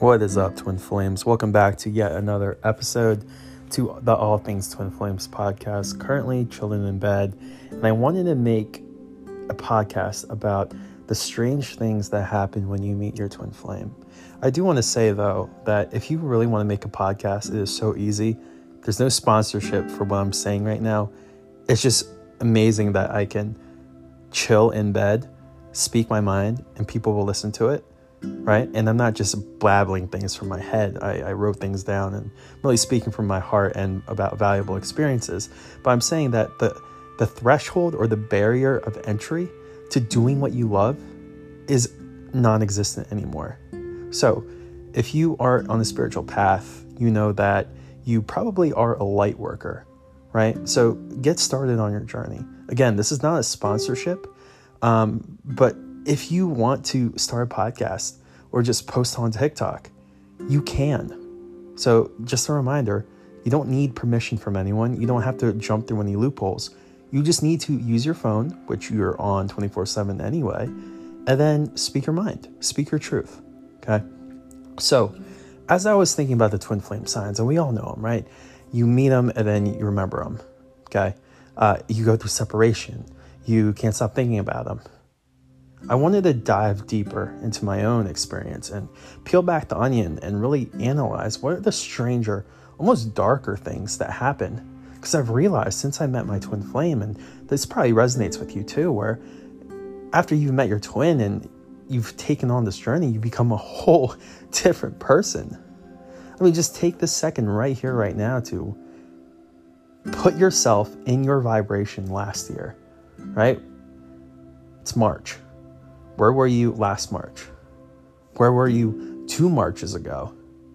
What is up, Twin Flames? Welcome back to yet another episode to the All Things Twin Flames podcast. Currently chilling in bed, and I wanted to make a podcast about the strange things that happen when you meet your twin flame. I do want to say though that if you really want to make a podcast, it is so easy. There's no sponsorship for what I'm saying right now. It's just amazing that I can chill in bed, speak my mind, and people will listen to it right? And I'm not just blabbling things from my head. I, I, wrote things down and really speaking from my heart and about valuable experiences. But I'm saying that the the threshold or the barrier of entry to doing what you love is non-existent anymore. So if you are on a spiritual path, you know that you probably are a light worker, right? So get started on your journey. Again, this is not a sponsorship, um, but if you want to start a podcast or just post on TikTok, you can. So, just a reminder you don't need permission from anyone. You don't have to jump through any loopholes. You just need to use your phone, which you're on 24 7 anyway, and then speak your mind, speak your truth. Okay. So, as I was thinking about the twin flame signs, and we all know them, right? You meet them and then you remember them. Okay. Uh, you go through separation. You can't stop thinking about them. I wanted to dive deeper into my own experience and peel back the onion and really analyze what are the stranger, almost darker things that happen. Because I've realized since I met my twin flame, and this probably resonates with you too, where after you've met your twin and you've taken on this journey, you become a whole different person. I mean, just take this second right here, right now to put yourself in your vibration last year, right? It's March. Where were you last March? Where were you two Marches ago?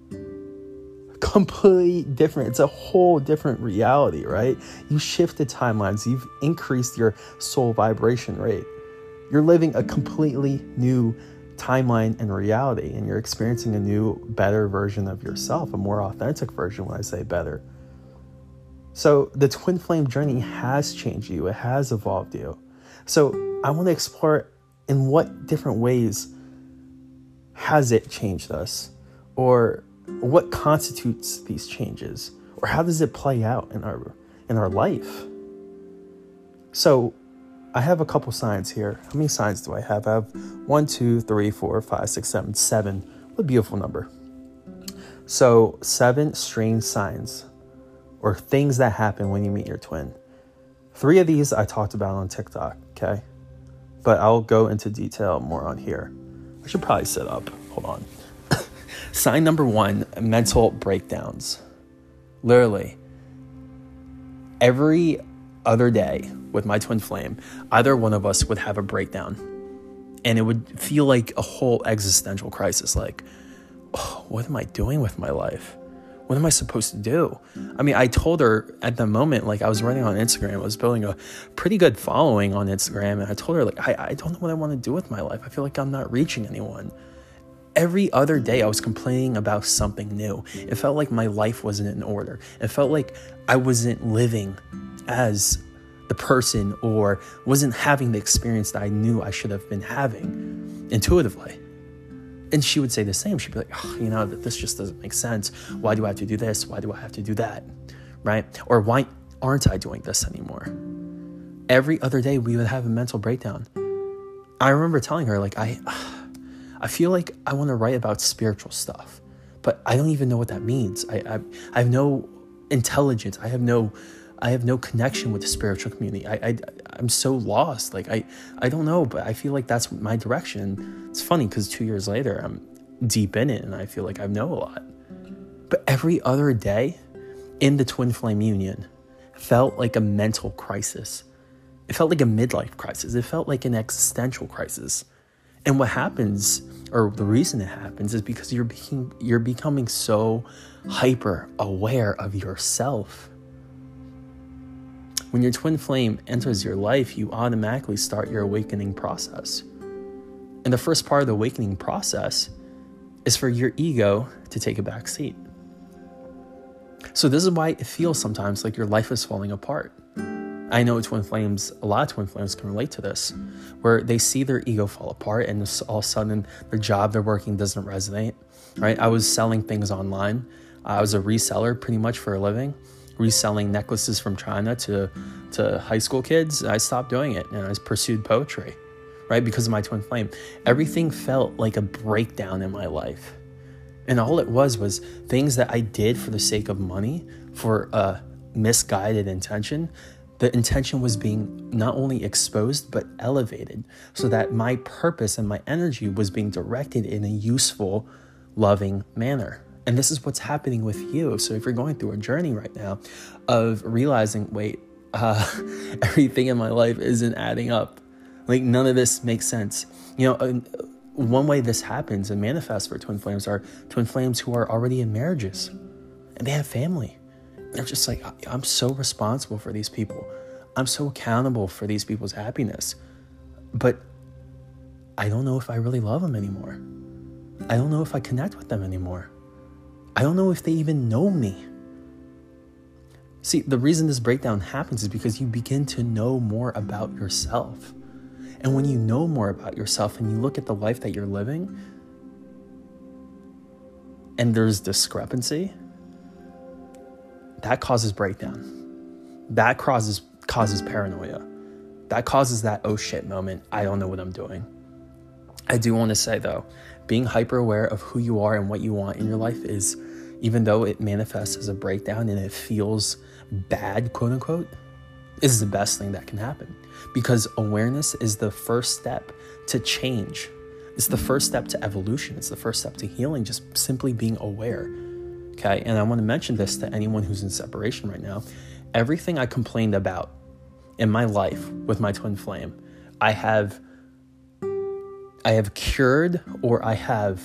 Completely different. It's a whole different reality, right? You shifted timelines, you've increased your soul vibration rate. You're living a completely new timeline and reality, and you're experiencing a new, better version of yourself, a more authentic version when I say better. So, the twin flame journey has changed you, it has evolved you. So, I want to explore in what different ways has it changed us? Or what constitutes these changes? Or how does it play out in our in our life? So I have a couple signs here. How many signs do I have? I have one, two, three, four, five, six, seven, seven. What a beautiful number. So seven strange signs or things that happen when you meet your twin. Three of these I talked about on TikTok, okay? But I'll go into detail more on here. I should probably set up. Hold on. Sign number one mental breakdowns. Literally, every other day with my twin flame, either one of us would have a breakdown. And it would feel like a whole existential crisis like, oh, what am I doing with my life? What am I supposed to do? I mean, I told her at the moment, like I was running on Instagram, I was building a pretty good following on Instagram, and I told her, like, I, I don't know what I want to do with my life. I feel like I'm not reaching anyone. Every other day, I was complaining about something new. It felt like my life wasn't in order. It felt like I wasn't living as the person or wasn't having the experience that I knew I should have been having intuitively. And she would say the same. She'd be like, oh, you know, this just doesn't make sense. Why do I have to do this? Why do I have to do that? Right? Or why aren't I doing this anymore? Every other day we would have a mental breakdown. I remember telling her, like, I I feel like I want to write about spiritual stuff, but I don't even know what that means. I, I, I have no intelligence. I have no I have no connection with the spiritual community. I, I I'm so lost. Like I I don't know, but I feel like that's my direction. It's funny because two years later I'm deep in it and I feel like I know a lot. But every other day in the twin flame union felt like a mental crisis. It felt like a midlife crisis. It felt like an existential crisis. And what happens, or the reason it happens, is because you're being, you're becoming so hyper aware of yourself when your twin flame enters your life, you automatically start your awakening process. And the first part of the awakening process is for your ego to take a back seat. So, this is why it feels sometimes like your life is falling apart. I know twin flames, a lot of twin flames can relate to this, where they see their ego fall apart and all of a sudden their job they're working doesn't resonate, right? I was selling things online. I was a reseller pretty much for a living, reselling necklaces from China to, to high school kids. I stopped doing it and I pursued poetry, right? Because of my twin flame. Everything felt like a breakdown in my life. And all it was was things that I did for the sake of money, for a misguided intention. The intention was being not only exposed, but elevated so that my purpose and my energy was being directed in a useful, loving manner. And this is what's happening with you. So if you're going through a journey right now of realizing, wait, uh, everything in my life isn't adding up, like none of this makes sense. You know, one way this happens and manifests for twin flames are twin flames who are already in marriages and they have family. They're just like, I'm so responsible for these people. I'm so accountable for these people's happiness. But I don't know if I really love them anymore. I don't know if I connect with them anymore. I don't know if they even know me. See, the reason this breakdown happens is because you begin to know more about yourself. And when you know more about yourself and you look at the life that you're living, and there's discrepancy, that causes breakdown. That causes causes paranoia. That causes that oh shit moment. I don't know what I'm doing. I do want to say though, being hyper aware of who you are and what you want in your life is even though it manifests as a breakdown and it feels bad, quote unquote, is the best thing that can happen because awareness is the first step to change. It's the first step to evolution. It's the first step to healing, just simply being aware. Okay. And I want to mention this to anyone who's in separation right now. Everything I complained about in my life with my twin flame, I have I have cured or I have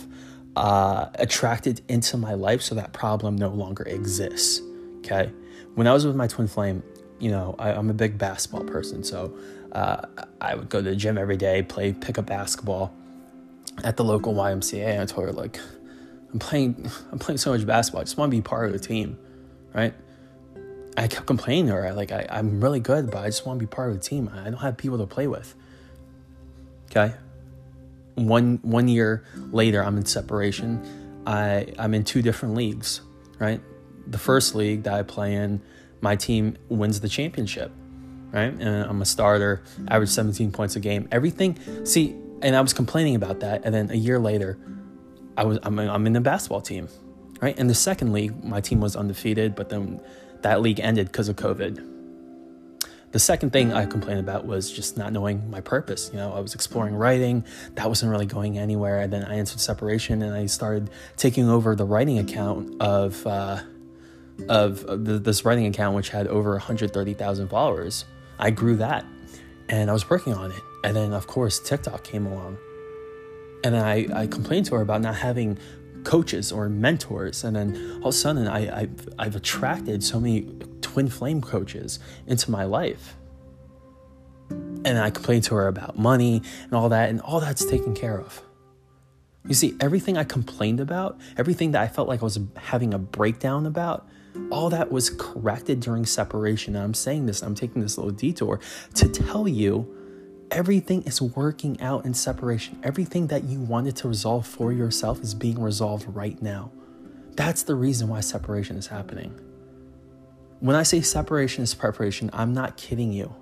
uh, attracted into my life so that problem no longer exists. Okay. When I was with my twin flame, you know, I, am a big basketball person, so uh, I would go to the gym every day, play pickup basketball at the local YMCA. And I told her like, I'm playing, I'm playing so much basketball. I just want to be part of the team, right? I kept complaining to her, like, I, I'm really good, but I just want to be part of the team. I don't have people to play with. Okay. One one year later, I'm in separation. I I'm in two different leagues, right? The first league that I play in my team wins the championship, right? And I'm a starter, average 17 points a game. Everything. See, and I was complaining about that, and then a year later, I was I'm, I'm in the basketball team, right? In the second league, my team was undefeated, but then that league ended because of COVID. The second thing I complained about was just not knowing my purpose. You know, I was exploring writing, that wasn't really going anywhere. And then I entered separation, and I started taking over the writing account of. Uh, of the, this writing account, which had over 130,000 followers. I grew that and I was working on it. And then, of course, TikTok came along. And then I, I complained to her about not having coaches or mentors. And then all of a sudden, I, I've, I've attracted so many twin flame coaches into my life. And I complained to her about money and all that, and all that's taken care of. You see, everything I complained about, everything that I felt like I was having a breakdown about, all that was corrected during separation. And I'm saying this, I'm taking this little detour to tell you everything is working out in separation. Everything that you wanted to resolve for yourself is being resolved right now. That's the reason why separation is happening. When I say separation is preparation, I'm not kidding you.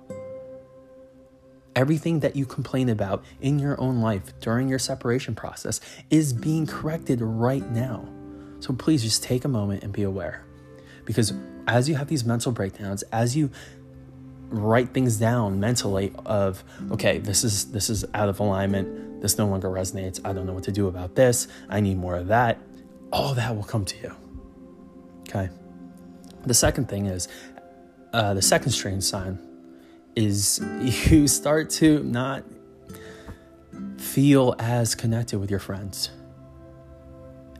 Everything that you complain about in your own life during your separation process is being corrected right now. So please just take a moment and be aware. Because as you have these mental breakdowns, as you write things down mentally of okay this is this is out of alignment this no longer resonates i don't know what to do about this i need more of that all that will come to you okay the second thing is uh, the second strange sign is you start to not feel as connected with your friends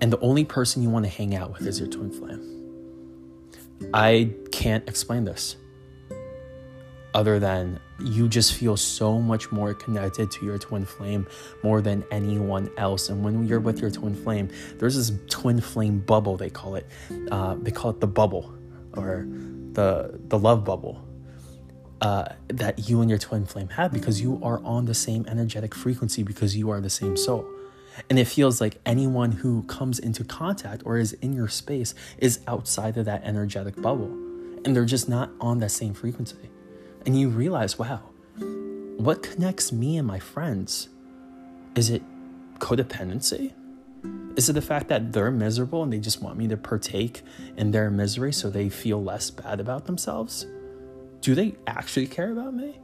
and the only person you want to hang out with is your twin flame I can't explain this other than you just feel so much more connected to your twin flame more than anyone else. And when you're with your twin flame, there's this twin flame bubble they call it. Uh, they call it the bubble or the the love bubble. uh, that you and your twin flame have because you are on the same energetic frequency because you are the same soul. And it feels like anyone who comes into contact or is in your space is outside of that energetic bubble. And they're just not on that same frequency. And you realize, wow, what connects me and my friends? Is it codependency? Is it the fact that they're miserable and they just want me to partake in their misery so they feel less bad about themselves? Do they actually care about me?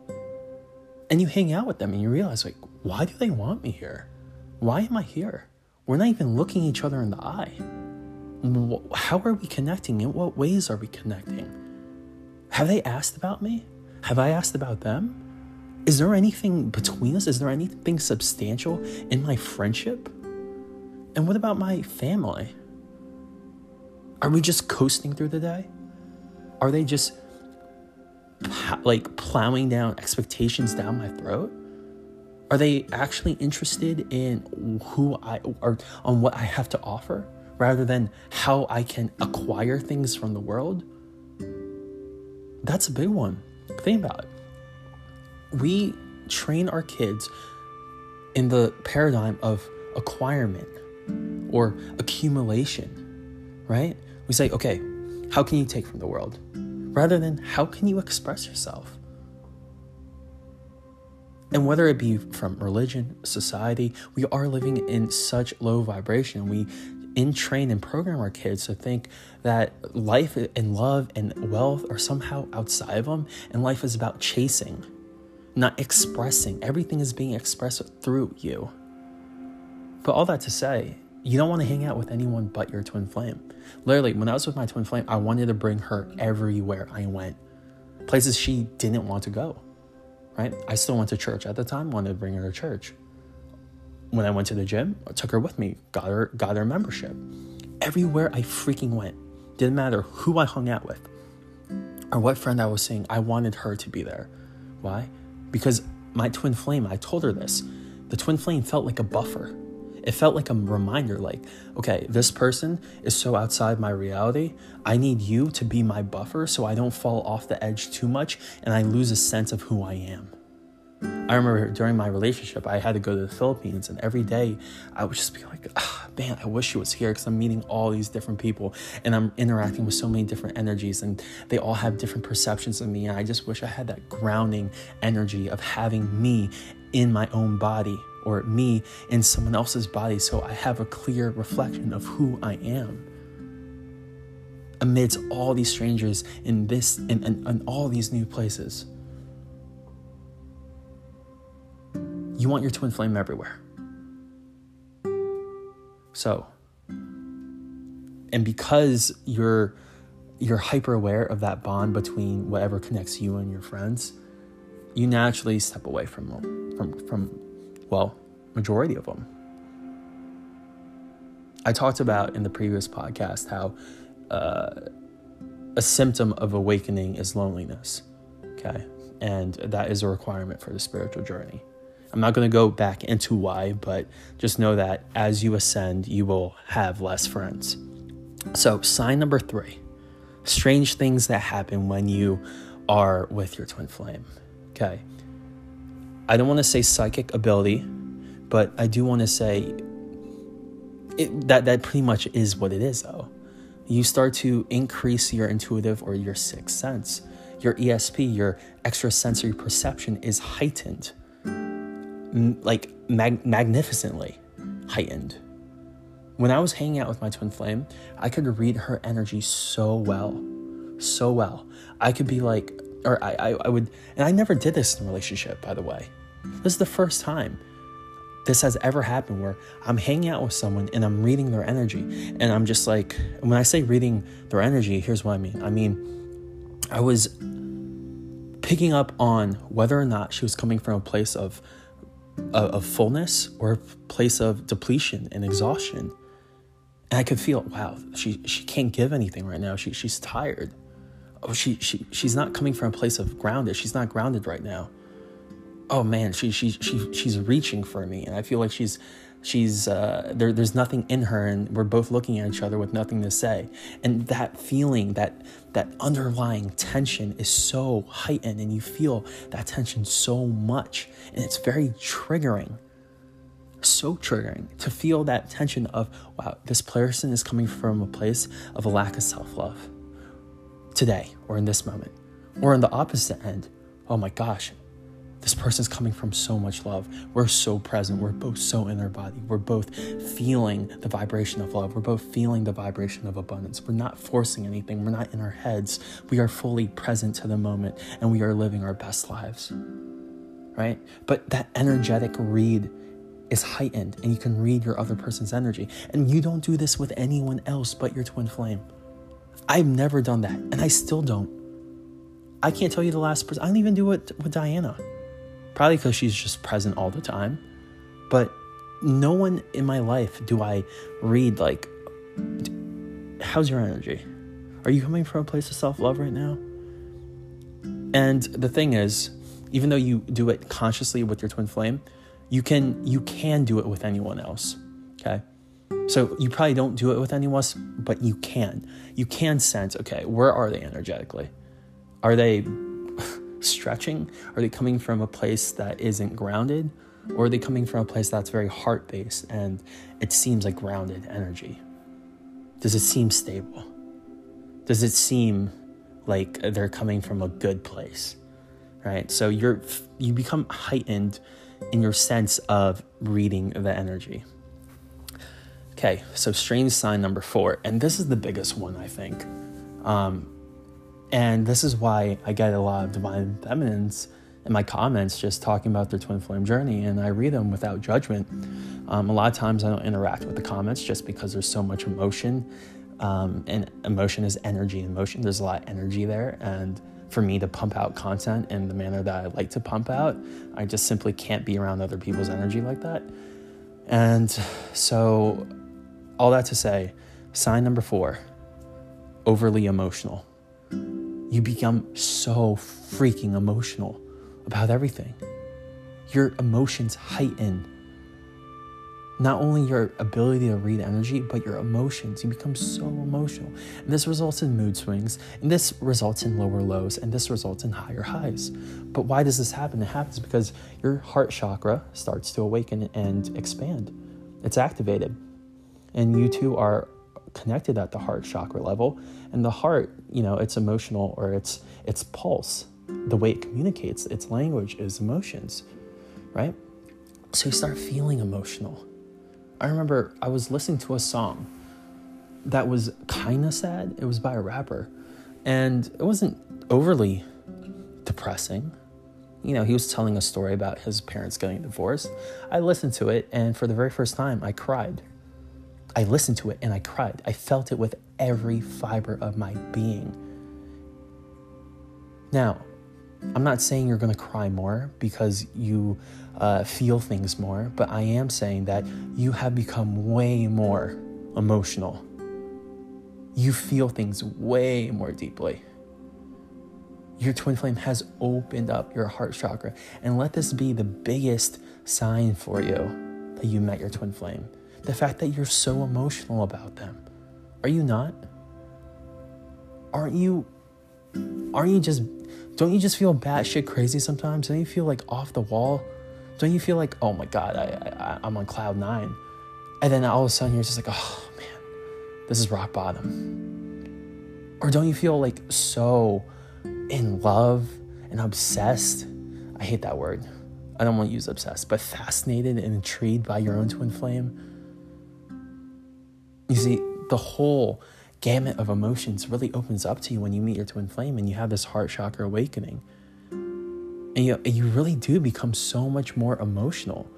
And you hang out with them and you realize, like, why do they want me here? Why am I here? We're not even looking each other in the eye. How are we connecting? In what ways are we connecting? Have they asked about me? Have I asked about them? Is there anything between us? Is there anything substantial in my friendship? And what about my family? Are we just coasting through the day? Are they just like plowing down expectations down my throat? Are they actually interested in who I or on what I have to offer rather than how I can acquire things from the world? That's a big one. Think about it. We train our kids in the paradigm of acquirement or accumulation, right? We say, okay, how can you take from the world? Rather than how can you express yourself? And whether it be from religion, society, we are living in such low vibration. We entrain and program our kids to think that life and love and wealth are somehow outside of them, and life is about chasing, not expressing. Everything is being expressed through you. But all that to say, you don't want to hang out with anyone but your twin flame. Literally, when I was with my twin flame, I wanted to bring her everywhere I went, places she didn't want to go. Right? I still went to church at the time, wanted to bring her to church. When I went to the gym, I took her with me, got her got her membership. Everywhere I freaking went, didn't matter who I hung out with or what friend I was seeing, I wanted her to be there. Why? Because my twin flame, I told her this. The twin flame felt like a buffer it felt like a reminder like, okay, this person is so outside my reality. I need you to be my buffer so I don't fall off the edge too much and I lose a sense of who I am. I remember during my relationship, I had to go to the Philippines, and every day I would just be like, oh, man, I wish she was here because I'm meeting all these different people and I'm interacting with so many different energies, and they all have different perceptions of me. And I just wish I had that grounding energy of having me in my own body or me in someone else's body so I have a clear reflection of who I am. Amidst all these strangers in this and, and, and all these new places. You want your twin flame everywhere. So, and because you're you're hyper aware of that bond between whatever connects you and your friends, you naturally step away from from from well, majority of them. I talked about in the previous podcast how uh, a symptom of awakening is loneliness. Okay. And that is a requirement for the spiritual journey. I'm not going to go back into why, but just know that as you ascend, you will have less friends. So, sign number three strange things that happen when you are with your twin flame. Okay. I don't want to say psychic ability, but I do want to say it, that that pretty much is what it is, though. You start to increase your intuitive or your sixth sense. Your ESP, your extrasensory perception, is heightened, m- like mag- magnificently heightened. When I was hanging out with my twin flame, I could read her energy so well, so well. I could be like, or I, I, I would, and I never did this in a relationship, by the way. This is the first time this has ever happened where I'm hanging out with someone and I'm reading their energy. And I'm just like, when I say reading their energy, here's what I mean. I mean, I was picking up on whether or not she was coming from a place of, of fullness or a place of depletion and exhaustion. And I could feel, wow, she, she can't give anything right now. She, she's tired. Oh, she, she, she's not coming from a place of grounded. She's not grounded right now oh man, she she she she's reaching for me, and I feel like she's she's uh, there. There's nothing in her, and we're both looking at each other with nothing to say. And that feeling, that that underlying tension, is so heightened, and you feel that tension so much, and it's very triggering. So triggering to feel that tension of wow, this person is coming from a place of a lack of self love today or in this moment, or in the opposite end. Oh my gosh, this person's coming from so much love. We're so present. We're both so in our body. We're both feeling the vibration of love. We're both feeling the vibration of abundance. We're not forcing anything. We're not in our heads. We are fully present to the moment and we are living our best lives. Right? But that energetic read is heightened and you can read your other person's energy. And you don't do this with anyone else but your twin flame. I've never done that and I still don't. I can't tell you the last person. I don't even do it with Diana. Probably because she's just present all the time. But no one in my life do I read like, how's your energy? Are you coming from a place of self love right now? And the thing is, even though you do it consciously with your twin flame, you can you can do it with anyone else. Okay. So you probably don't do it with anyone else, but you can. You can sense, okay, where are they energetically? Are they stretching? Are they coming from a place that isn't grounded? Or are they coming from a place that's very heart based and it seems like grounded energy? Does it seem stable? Does it seem like they're coming from a good place? Right? So you're you become heightened in your sense of reading the energy. Okay, so strange sign number four, and this is the biggest one I think. Um, and this is why I get a lot of divine feminines in my comments just talking about their twin flame journey, and I read them without judgment. Um, a lot of times I don't interact with the comments just because there's so much emotion, um, and emotion is energy in motion. There's a lot of energy there, and for me to pump out content in the manner that I like to pump out, I just simply can't be around other people's energy like that. And so, all that to say, sign number four overly emotional you become so freaking emotional about everything. Your emotions heighten. Not only your ability to read energy, but your emotions. You become so emotional. And this results in mood swings, and this results in lower lows, and this results in higher highs. But why does this happen? It happens because your heart chakra starts to awaken and expand. It's activated. And you two are connected at the heart chakra level. And the heart you know its emotional or its its pulse. The way it communicates its language is emotions right? So you start feeling emotional. I remember i was listening to a song that was kind of sad. It was by a rapper. And it wasn't overly depressing. You know, he was telling a story about his parents getting divorced. I listened to it, and for the very first time, I cried. I listened to it and I cried. I felt it with every fiber of my being. Now, I'm not saying you're going to cry more because you uh, feel things more, but I am saying that you have become way more emotional. You feel things way more deeply. Your twin flame has opened up your heart chakra, and let this be the biggest sign for you that you met your twin flame the fact that you're so emotional about them. Are you not? Aren't you aren't you just don't you just feel batshit crazy sometimes? Don't you feel like off the wall? Don't you feel like, oh my god, I, I I'm on cloud nine, and then all of a sudden you're just like, oh man, this is rock bottom. Or don't you feel like so in love and obsessed? I hate that word. I don't want to use obsessed, but fascinated and intrigued by your own twin flame you see, the whole gamut of emotions really opens up to you when you meet your twin flame and you have this heart chakra awakening. And you, you really do become so much more emotional.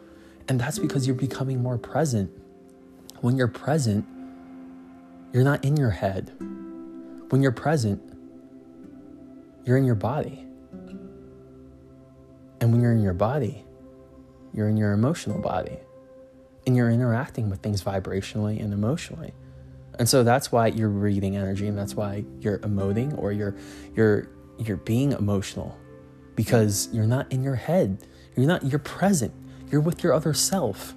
And that's because you're becoming more present. When you're present, you're not in your head. When you're present, you're in your body. And when you're in your body, you're in your emotional body and you're interacting with things vibrationally and emotionally. And so that's why you're reading energy and that's why you're emoting or you're you're you're being emotional because you're not in your head. You're not, you're present. You're with your other self.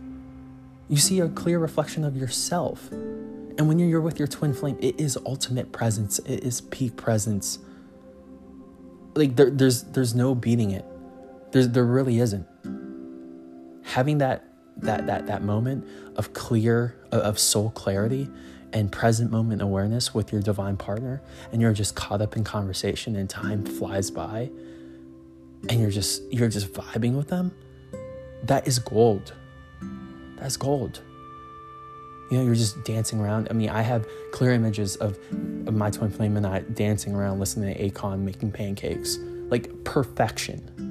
You see a clear reflection of yourself. And when you're with your twin flame, it is ultimate presence. It is peak presence. Like there, there's there's no beating it. There's there really isn't. Having that that that that moment of clear of soul clarity and present moment awareness with your divine partner and you're just caught up in conversation and time flies by and you're just you're just vibing with them that is gold. That's gold. You know you're just dancing around. I mean i have clear images of, of my twin flame and i dancing around listening to akon making pancakes. Like perfection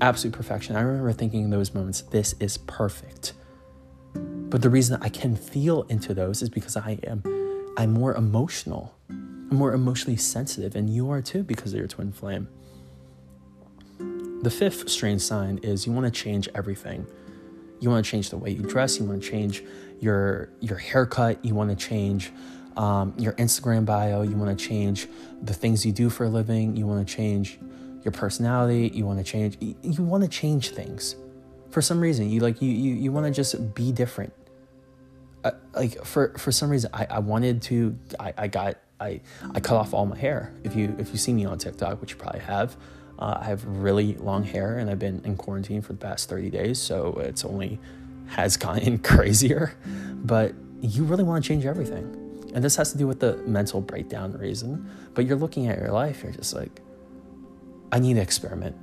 absolute perfection i remember thinking in those moments this is perfect but the reason I can feel into those is because I am I'm more emotional. I'm more emotionally sensitive, and you are too because of your twin flame. The fifth strange sign is you want to change everything. You want to change the way you dress. You want to change your your haircut. You want to change um, your Instagram bio. You want to change the things you do for a living. You want to change your personality. You want to change. You want to change things for some reason. You like you you, you want to just be different like for for some reason I, I wanted to I, I got I I cut off all my hair. If you if you see me on TikTok, which you probably have, uh, I have really long hair and I've been in quarantine for the past 30 days, so it's only has gotten crazier. But you really want to change everything. And this has to do with the mental breakdown reason. But you're looking at your life, you're just like, I need to experiment.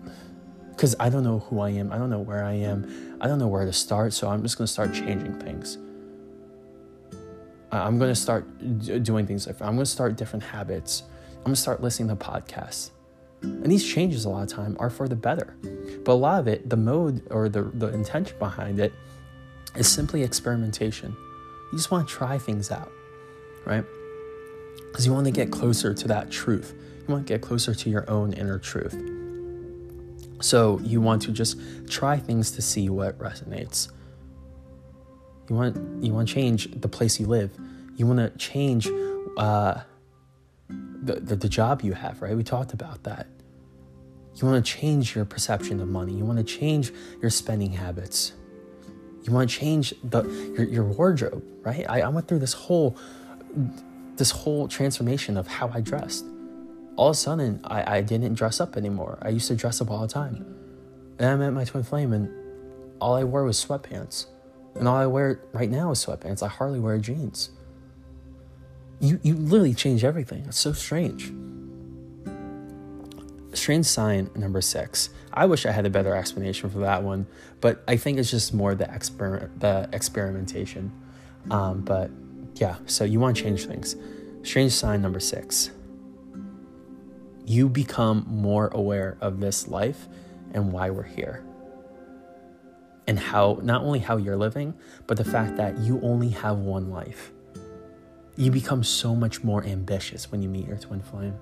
Because I don't know who I am. I don't know where I am. I don't know where to start. So I'm just going to start changing things. I'm going to start doing things different. I'm going to start different habits. I'm going to start listening to podcasts. And these changes a lot of time are for the better. But a lot of it, the mode or the, the intention behind it is simply experimentation. You just want to try things out, right? Because you want to get closer to that truth. Want to get closer to your own inner truth. So you want to just try things to see what resonates. You want you want to change the place you live. You want to change uh, the, the the job you have. Right? We talked about that. You want to change your perception of money. You want to change your spending habits. You want to change the your, your wardrobe. Right? I, I went through this whole this whole transformation of how I dressed. All of a sudden, I, I didn't dress up anymore. I used to dress up all the time. And I met my twin flame, and all I wore was sweatpants. And all I wear right now is sweatpants. I hardly wear jeans. You, you literally change everything. It's so strange. Strange sign number six. I wish I had a better explanation for that one, but I think it's just more the exper- the experimentation. Um, but yeah, so you want to change things. Strange sign number six. You become more aware of this life and why we're here and how not only how you're living, but the fact that you only have one life. You become so much more ambitious when you meet your twin flame.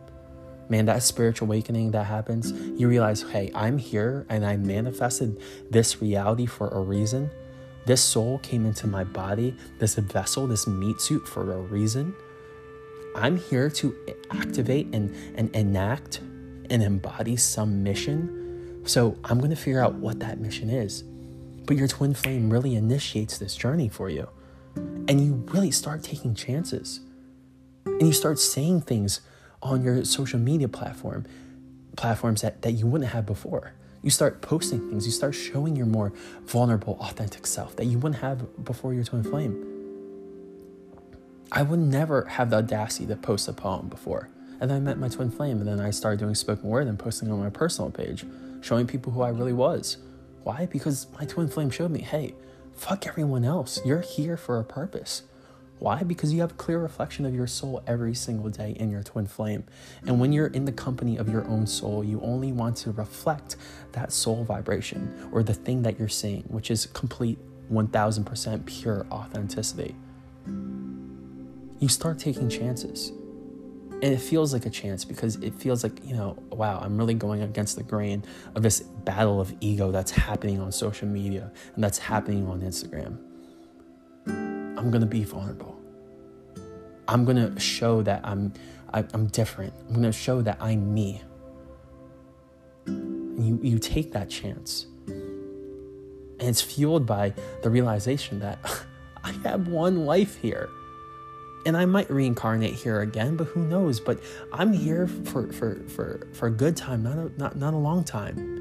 Man, that spiritual awakening that happens, you realize, hey, I'm here and I manifested this reality for a reason. This soul came into my body, this vessel, this meat suit for a reason. I'm here to activate and, and enact and embody some mission. So I'm going to figure out what that mission is. But your twin flame really initiates this journey for you. And you really start taking chances. And you start saying things on your social media platform, platforms that, that you wouldn't have before. You start posting things, you start showing your more vulnerable, authentic self that you wouldn't have before your twin flame. I would never have the audacity to post a poem before. And then I met my twin flame, and then I started doing spoken word and posting on my personal page, showing people who I really was. Why? Because my twin flame showed me, hey, fuck everyone else. You're here for a purpose. Why? Because you have a clear reflection of your soul every single day in your twin flame. And when you're in the company of your own soul, you only want to reflect that soul vibration or the thing that you're seeing, which is complete 1000% pure authenticity. You start taking chances. And it feels like a chance because it feels like you know wow i'm really going against the grain of this battle of ego that's happening on social media and that's happening on instagram. I'm going to be vulnerable. I'm going to show that i'm I, am different. I'm going to show that i'm me. And you you take that chance. And it's fueled by the realization that I have one life here. And I might reincarnate here again, but who knows? But I'm here for for for, for a good time, not a not, not a long time.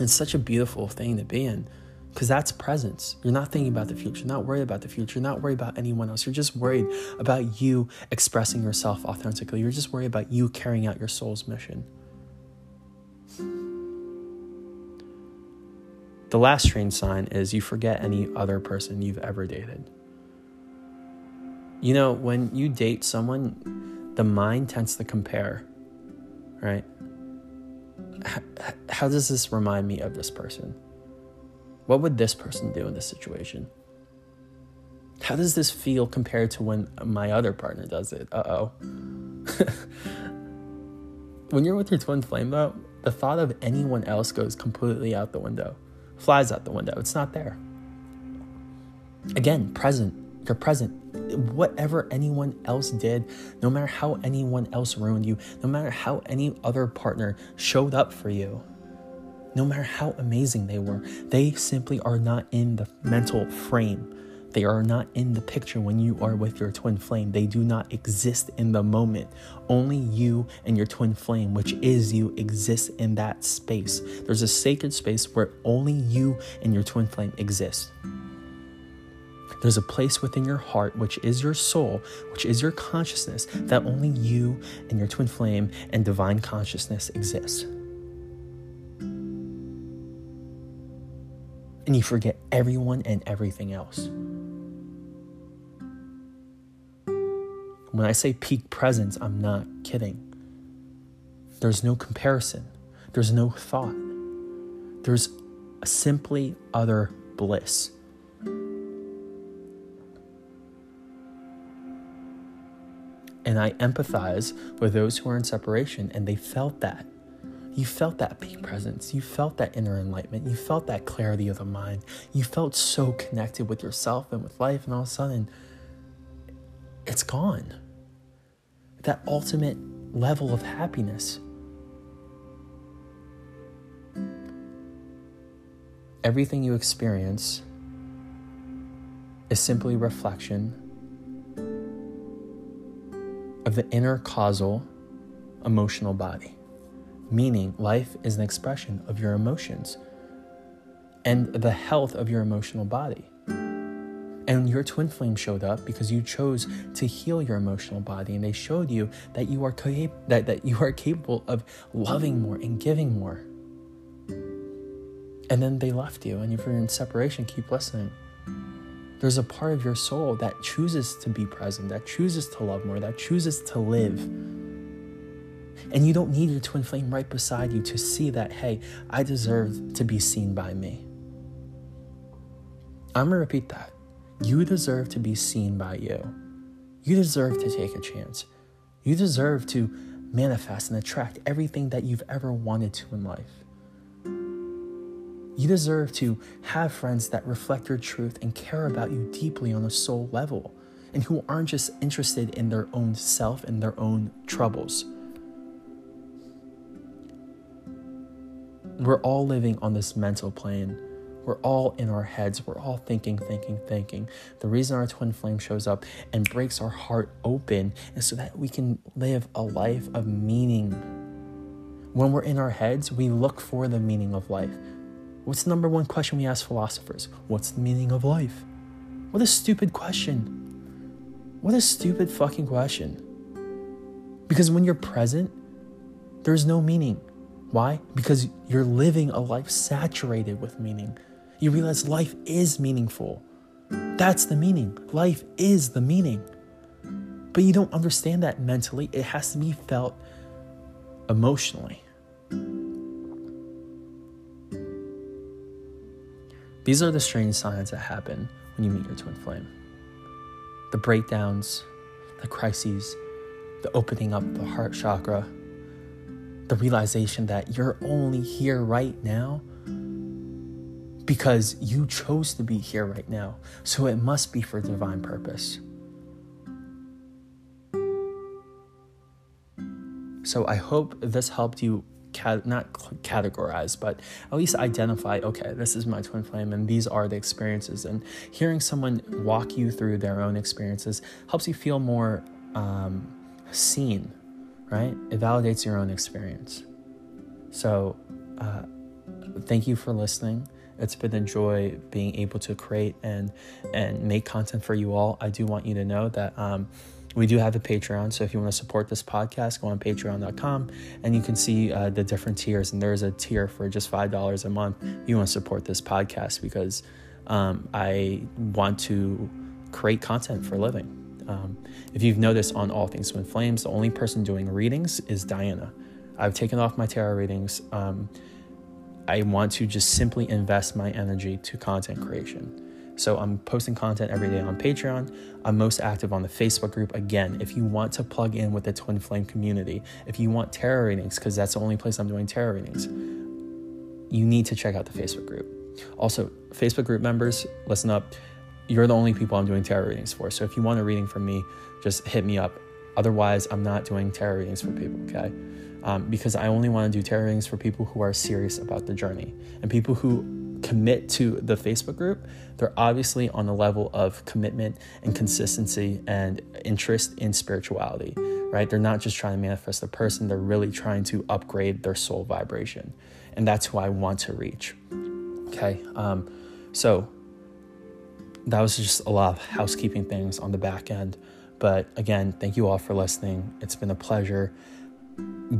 It's such a beautiful thing to be in because that's presence. You're not thinking about the future, not worried about the future, not worried about anyone else. You're just worried about you expressing yourself authentically. You're just worried about you carrying out your soul's mission. The last strange sign is you forget any other person you've ever dated. You know, when you date someone, the mind tends to compare, right? How does this remind me of this person? What would this person do in this situation? How does this feel compared to when my other partner does it? Uh oh. when you're with your twin flame, though, the thought of anyone else goes completely out the window flies out the window. It's not there. Again, present. You're present. Whatever anyone else did, no matter how anyone else ruined you, no matter how any other partner showed up for you, no matter how amazing they were, they simply are not in the mental frame they are not in the picture when you are with your twin flame. They do not exist in the moment. Only you and your twin flame, which is you, exist in that space. There's a sacred space where only you and your twin flame exist. There's a place within your heart, which is your soul, which is your consciousness, that only you and your twin flame and divine consciousness exist. And you forget everyone and everything else. When I say peak presence, I'm not kidding. There's no comparison, there's no thought, there's simply other bliss. And I empathize with those who are in separation and they felt that. You felt that peak presence. You felt that inner enlightenment. You felt that clarity of the mind. You felt so connected with yourself and with life, and all of a sudden, it's gone. That ultimate level of happiness. Everything you experience is simply reflection of the inner causal emotional body. Meaning, life is an expression of your emotions and the health of your emotional body. And your twin flame showed up because you chose to heal your emotional body, and they showed you that you are cap- that, that you are capable of loving more and giving more. And then they left you, and if you're in separation, keep listening. There's a part of your soul that chooses to be present, that chooses to love more, that chooses to live. And you don't need your twin flame right beside you to see that, hey, I deserve to be seen by me. I'm gonna repeat that. You deserve to be seen by you. You deserve to take a chance. You deserve to manifest and attract everything that you've ever wanted to in life. You deserve to have friends that reflect your truth and care about you deeply on a soul level and who aren't just interested in their own self and their own troubles. We're all living on this mental plane we're all in our heads. We're all thinking, thinking, thinking. The reason our twin flame shows up and breaks our heart open is so that we can live a life of meaning. When we're in our heads, we look for the meaning of life. What's the number one question we ask philosophers? What's the meaning of life? What a stupid question. What a stupid fucking question. Because when you're present, there's no meaning. Why? Because you're living a life saturated with meaning. You realize life is meaningful. That's the meaning. Life is the meaning. But you don't understand that mentally, it has to be felt emotionally. These are the strange signs that happen when you meet your twin flame the breakdowns, the crises, the opening up the heart chakra, the realization that you're only here right now because you chose to be here right now. So it must be for divine purpose. So I hope this helped you cat, not categorize, but at least identify. Okay, this is my twin flame, and these are the experiences. And hearing someone walk you through their own experiences helps you feel more um, seen, right? It validates your own experience. So, uh, thank you for listening. It's been a joy being able to create and and make content for you all. I do want you to know that um, we do have a Patreon. So if you want to support this podcast, go on patreon.com and you can see uh, the different tiers. And there's a tier for just $5 a month. You want to support this podcast because um, I want to create content for a living. Um, if you've noticed on All Things Twin Flames, the only person doing readings is Diana. I've taken off my tarot readings. Um, I want to just simply invest my energy to content creation. So I'm posting content every day on Patreon. I'm most active on the Facebook group. Again, if you want to plug in with the Twin Flame community, if you want tarot readings, because that's the only place I'm doing tarot readings, you need to check out the Facebook group. Also, Facebook group members, listen up. You're the only people I'm doing tarot readings for. So if you want a reading from me, just hit me up. Otherwise, I'm not doing tarot readings for people, okay? Um, because I only want to do tarot readings for people who are serious about the journey and people who commit to the Facebook group. They're obviously on a level of commitment and consistency and interest in spirituality, right? They're not just trying to manifest a person, they're really trying to upgrade their soul vibration. And that's who I want to reach. Okay. Um, so that was just a lot of housekeeping things on the back end. But again, thank you all for listening. It's been a pleasure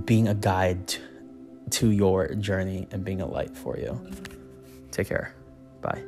being a guide to your journey and being a light for you. Take care. Bye.